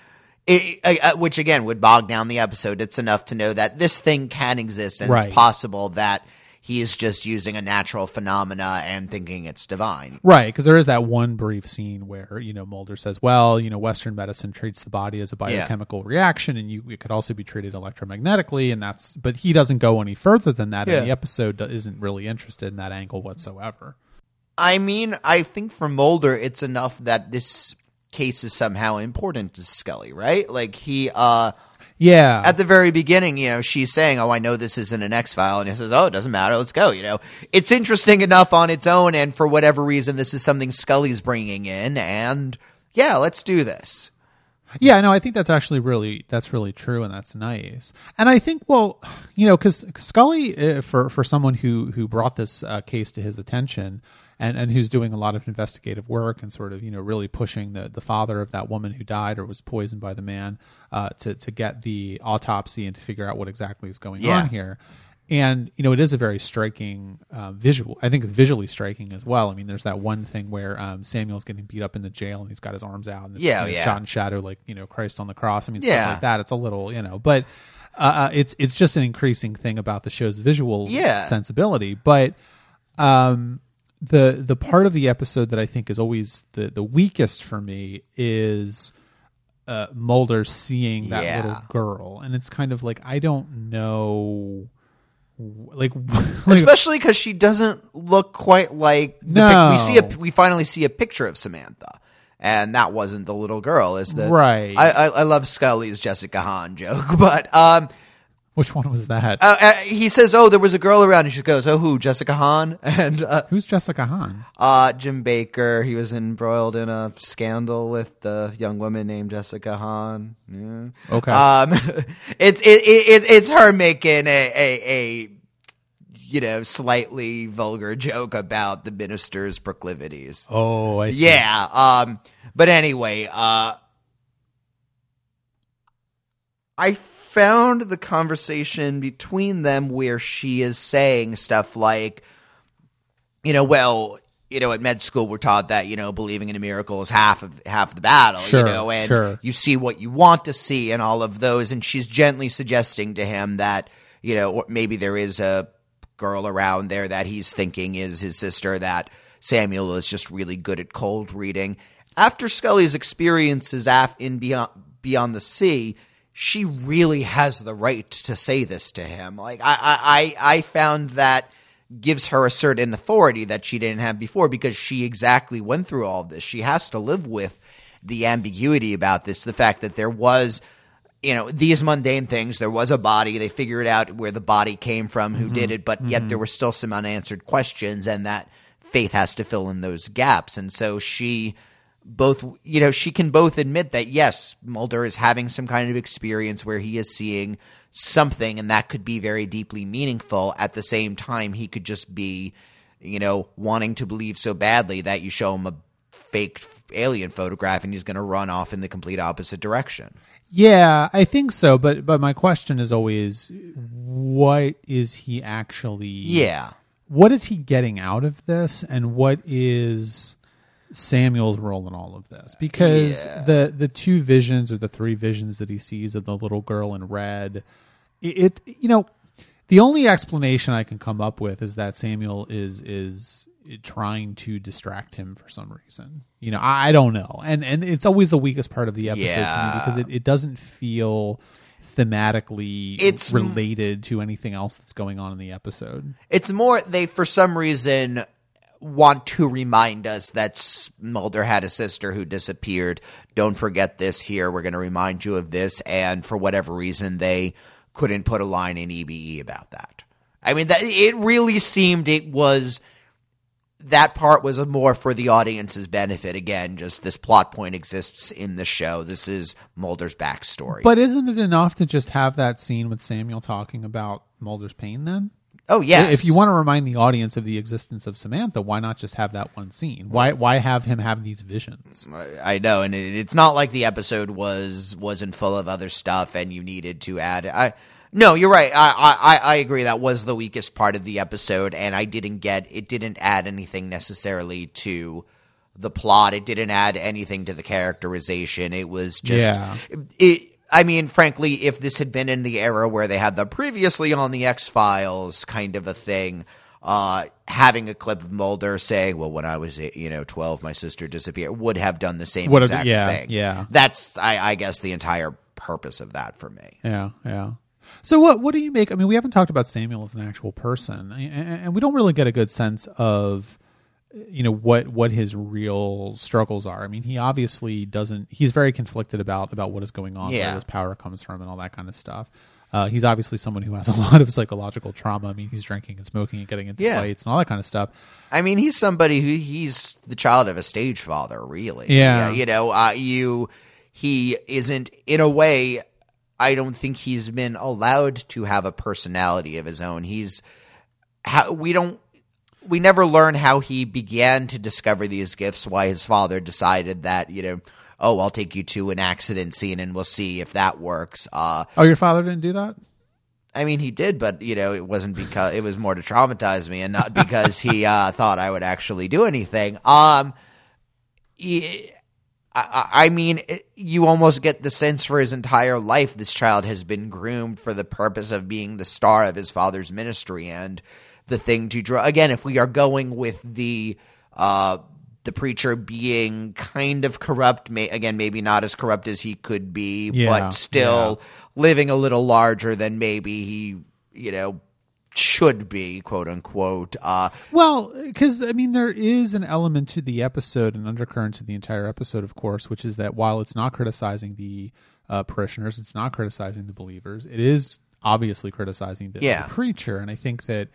it, uh, uh, which again would bog down the episode. It's enough to know that this thing can exist and Right. it's possible that he is just using a natural phenomena and thinking it's divine. Right, because there is that one brief scene where you know Mulder says, "Well, you know, Western medicine treats the body as a biochemical reaction, and you it could also be treated electromagnetically." And that's, but he doesn't go any further than that. Yeah. And the episode isn't really interested in that angle whatsoever. I mean, I think for Mulder, it's enough that this case is somehow important to Scully, right? Like he, uh, Yeah, at the very beginning, you know, she's saying, "Oh, I know this isn't an X file," and he says, "Oh, it doesn't matter. Let's go." You know, it's interesting enough on its own, and for whatever reason, this is something Scully's bringing in, and yeah, let's do this. Yeah, no, I think that's actually really that's really true, and that's nice. And I think, well, you know, because Scully, uh, for for someone who who brought this uh, case to his attention, and and who's doing a lot of investigative work and sort of you know really pushing the the father of that woman who died or was poisoned by the man uh, to to get the autopsy and to figure out what exactly is going Yeah. on here. And you know, it is a very striking uh, visual. I think visually striking as well. I mean, there's that one thing where um, Samuel's getting beat up in the jail and he's got his arms out and it's Yeah, you know, yeah. shot in shadow, like you know, Christ on the cross. I mean, Yeah. stuff like that. It's a little, you know, but uh, uh, it's it's just an increasing thing about the show's visual Yeah. sensibility. But um, the the part of the episode that I think is always the the weakest for me is uh, Mulder seeing that Yeah. little girl, and it's kind of like I don't know, like, like especially because she doesn't look quite like No. pic- we see a we finally see a picture of Samantha, and that wasn't the little girl. Is the Right. I, I I love Scully's Jessica Hahn joke, but um. which one was that? Uh, uh, he says, "Oh, there was a girl around," and she goes, "Oh, who? Jessica Hahn?" And uh, Who's Jessica Hahn? uh, Jim Bakker. He was embroiled in a scandal with the young woman named Jessica Hahn. Yeah. Okay. Um, it's it, it, it it's her making a, a a you know slightly vulgar joke about the minister's proclivities. oh, I see. Yeah. Um. But anyway, uh, I found the conversation between them where she is saying stuff like, you know, well, you know, at med school we're taught that you know believing in a miracle is half of half the battle. Sure, you know, and sure. you see what you want to see and all of those. And she's gently suggesting to him that you know, maybe there is a girl around there that he's thinking is his sister that Samuel is just really good at cold reading. After Scully's experiences af- in Beyond Beyond the Sea, she really has the right to say this to him. Like I I I I found that gives her a certain authority that she didn't have before because she exactly went through all of this. She has to live with the ambiguity about this, the fact that there was you know these mundane things. There was a body. They figured out where the body came from who did mm-hmm. it but yet mm-hmm. there were still some unanswered questions and that faith has to fill in those gaps. And so she both you know she can both admit that yes mulder is having some kind of experience where he is seeing something and that could be very deeply meaningful at the same time he could just be you know wanting to believe so badly that you show him a fake alien photograph and he's going to run off in the complete opposite direction Yeah, I think so. But but my question is always, what is he actually? yeah What is he getting out of this, and what is Samuel's role in all of this? Because Yeah. the the two visions or the three visions that he sees of the little girl in red, it, it you know, the only explanation I can come up with is that Samuel is is trying to distract him for some reason. You know, I, I don't know, and and it's always the weakest part of the episode to me because it, it doesn't feel thematically It's related to anything else that's going on in the episode. It's more they for some reason want to remind us that Mulder had a sister who disappeared. Don't forget this here. We're going to remind you of this and for whatever reason they couldn't put a line in EBE about that. I mean that it really seemed it was that part was more for the audience's benefit. Again, just this plot point exists in the show. This is Mulder's backstory. But isn't it enough to just have that scene with Samuel talking about Mulder's pain then? Oh yeah, If you want to remind the audience of the existence of Samantha, why not just have that one scene? Why why have him have these visions? Mm, I know, and it, it's not like the episode was wasn't full of other stuff, and you needed to add. I no, you're right. I, I I agree. That was the weakest part of the episode, and I didn't get it. Didn't add anything necessarily to the plot. It didn't add anything to the characterization. It was just Yeah. it. I mean, frankly, if this had been in the era where they had the previously on the X Files kind of a thing, uh, having a clip of Mulder saying, "Well, when I was you know twelve, my sister disappeared," would have done the same Would exact yeah, thing. yeah. That's I, I guess the entire purpose of that for me. Yeah, yeah. So what what do you make? I mean, we haven't talked about Samuel as an actual person, and, and we don't really get a good sense of you know what what his real struggles are. I mean, he obviously doesn't. He's very conflicted about about what is going on, Yeah. where his power comes from, and all that kind of stuff. Uh, he's obviously someone who has a lot of psychological trauma. I mean, he's drinking and smoking and getting into Yeah. fights and all that kind of stuff. I mean, he's somebody who he's the child of a stage father, really. Yeah. you know, uh, you he isn't in a way I don't think he's been allowed to have a personality of his own. He's how we don't we never learn how he began to discover these gifts, why his father decided that, you know, oh, I'll take you to an accident scene and we'll see if that works. Uh Oh, your father didn't do that? I mean, he did, but you know, it wasn't because it was more to traumatize me, and not because he uh, thought I would actually do anything. Um, he- I, I I mean, it, you almost get the sense for his entire life this child has been groomed for the purpose of being the star of his father's ministry and the thing to draw. Again, if we are going with the uh, the preacher being kind of corrupt, may, again, maybe not as corrupt as he could be, Yeah, but still living a little larger than maybe he, you know, should be, quote unquote. Uh, Well, because I mean, there is an element to the episode, an undercurrent to the entire episode, of course, which is that while it's not criticizing the uh, parishioners, it's not criticizing the believers. It is obviously criticizing the, Yeah. the preacher, and I think that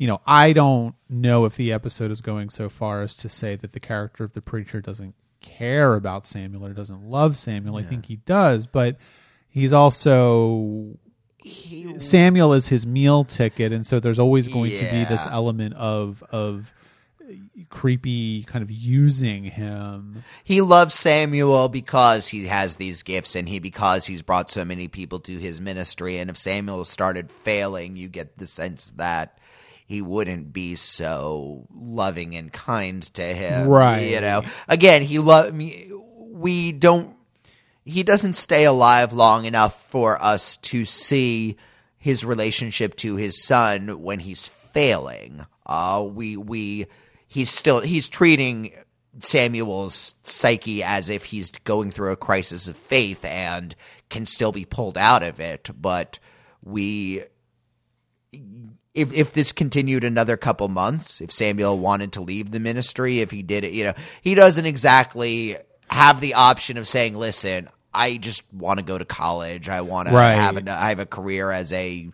you know, I don't know if the episode is going so far as to say that the character of the preacher doesn't care about Samuel or doesn't love Samuel. I think he does, but he's also Samuel is his meal ticket, and so there's always going to be this element of of creepy kind of using him. he loves Samuel because he has these gifts and he because he's brought so many people to his ministry and if Samuel started failing you get the sense that he wouldn't be so loving and kind to him Right. you know again he love me we don't he doesn't stay alive long enough for us to see his relationship to his son when he's failing. Uh, we we he's still he's treating Samuel's psyche as if he's going through a crisis of faith and can still be pulled out of it, but we if if this continued another couple months, if Samuel wanted to leave the ministry, if he did it, you know, he doesn't exactly have the option of saying, "Listen, I just want to go to college. I want to have a, I have a career as a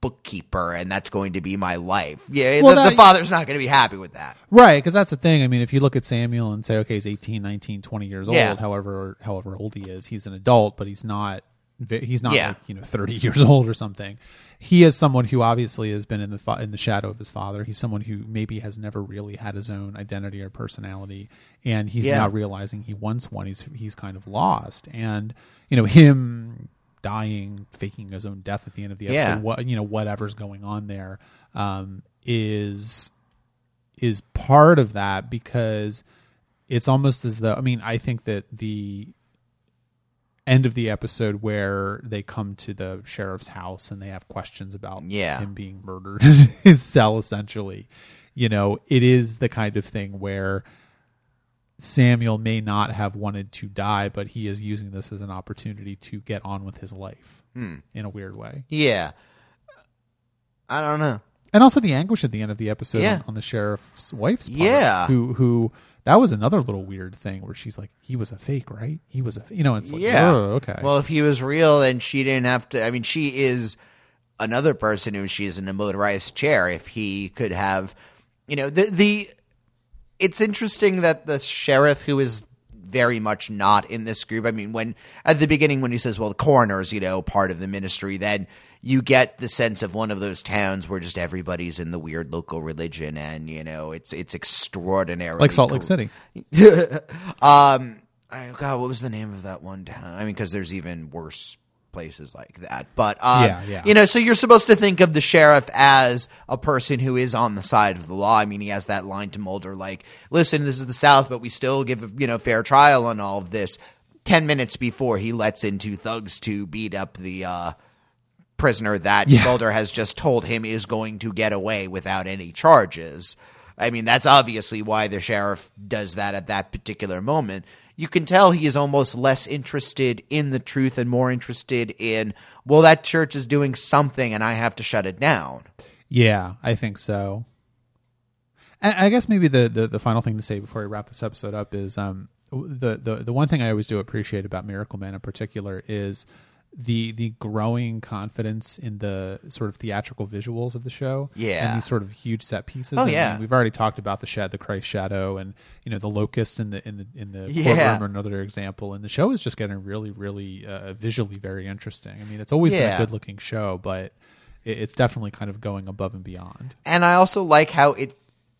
bookkeeper, and that's going to be my life." Yeah, Well, the, that- the father's not going to be happy with that. Right, because that's the thing. I mean, if you look at Samuel and say, okay, he's 18, 19, 20 years old, Yeah. however however old he is, he's an adult, but he's not he's not Yeah. like, you know 30 years old or something. He is someone who obviously has been in the fa- in the shadow of his father. He's someone who maybe has never really had his own identity or personality, and he's Yeah. now realizing he wants one. He's he's kind of lost, and you know him dying, faking his own death at the end of the episode. Yeah. What you know, whatever's going on there um, is is part of that because it's almost as though I mean I think that the end of the episode where they come to the sheriff's house and they have questions about Yeah. him being murdered in his cell essentially you know it is the kind of thing where Samuel may not have wanted to die but he is using this as an opportunity to get on with his life Hmm. in a weird way Yeah, I don't know. and also the anguish at the end of the episode Yeah. on, on the sheriff's wife's part, Yeah. who who that was another little weird thing where she's like he was a fake right he was a f-, you know it's like Yeah. oh, okay Well, if he was real, then she didn't have to. I mean, she is another person who she is in a motorized chair. If he could have, you know, the the. It's interesting that the sheriff, who is very much not in this group. I mean, when at the beginning when he says, "Well, the coroner's," you know, part of the ministry, then you get the sense of one of those towns where just everybody's in the weird local religion, and you know, it's it's extraordinary, like Salt Lake City um, I, God, what was the name of that one town? I mean, because there's even worse places like that. But uh, Yeah, yeah. you know, so you're supposed to think of the sheriff as a person who is on the side of the law. I mean, he has that line to Mulder, like, "Listen, this is the South, but we still give you know fair trial on all of this." Ten minutes before he lets in two thugs to beat up the uh, prisoner that Yeah. Mulder has just told him is going to get away without any charges. I mean, that's obviously why the sheriff does that at that particular moment. You can tell he is almost less interested in the truth and more interested in, well, that church is doing something and I have to shut it down. Yeah, I think so. And I guess maybe the, the, the final thing to say before we wrap this episode up is um, the, the the one thing I always do appreciate about Miracle Man in particular is the the growing confidence in the sort of theatrical visuals of the show. Yeah. and these sort of huge set pieces. Oh, I mean, yeah. we've already talked about the shed, the Christ shadow, and you know the locust in the in the in the Yeah. courtroom are another example. And the show is just getting really, really uh, visually very interesting. I mean, it's always been Yeah. a good looking show, but it, it's definitely kind of going above and beyond. and I also like how it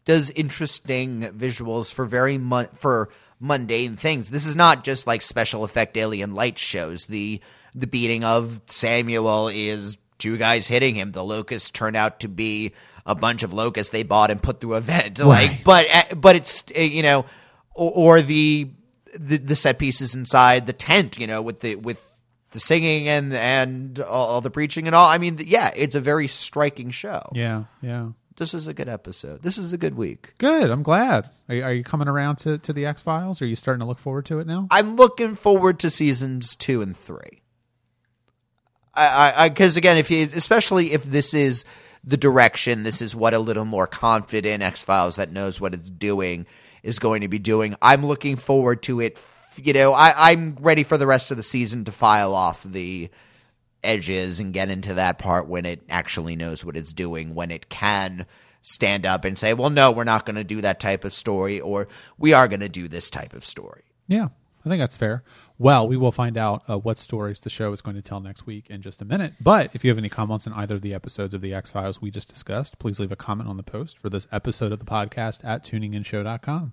does interesting visuals for very for mundane things. This is not just like special effect alien light shows. The the beating of Samuel is two guys hitting him. The locusts turn out to be a bunch of locusts they bought and put through a vent. Like, but uh, but it's uh, you know, or, or the, the the set pieces inside the tent. You know, with the with the singing and and all, the preaching and all. I mean, yeah, it's a very striking show Yeah, yeah. this is a good episode. This is a good week. Good. I'm glad. Are, you- are you coming around to, to the X Files? Are you starting to look forward to it now? I'm looking forward to seasons two and three. I, because again, if you, especially if this is the direction, this is what a little more confident X Files that knows what it's doing is going to be doing. I'm looking forward to it. You know, I, I'm ready for the rest of the season to file off the edges and get into that part when it actually knows what it's doing, when it can stand up and say, well, no, we're not going to do that type of story, or we are going to do this type of story. Yeah, I think that's fair. Well, we will find out uh, what stories the show is going to tell next week in just a minute. But if you have any comments on either of the episodes of the X Files we just discussed, please leave a comment on the post for this episode of the podcast at tuninginshow.com.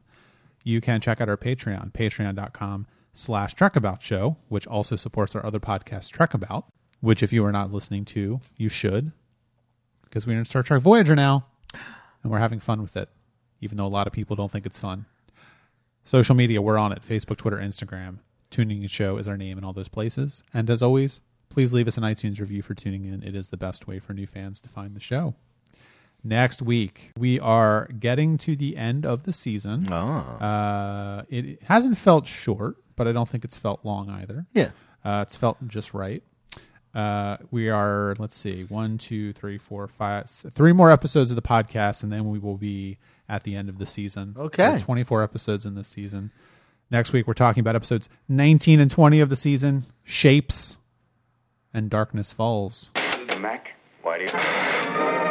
You can check out our Patreon, patreon.com slash Trekabout Show, which also supports our other podcast, Trek About, which if you are not listening to, you should, because we're in Star Trek Voyager now, and we're having fun with it, even though a lot of people don't think it's fun. Social media, we're on it Facebook, Twitter, Instagram. Tuning in Show is our name in all those places. And as always, please leave us an iTunes review for tuning in. It is the best way for new fans to find the show. Next week, we are getting to the end of the season. Uh, it hasn't felt short, but I don't think it's felt long either. Yeah. Uh, it's felt just right. Uh, we are, let's see, one, two, three, four, five, three more episodes of the podcast, and then we will be at the end of the season. Okay. 24 episodes in this season. Next week, we're talking about episodes 19 and 20 of the season Shapes and Darkness Falls. Mac, why do you...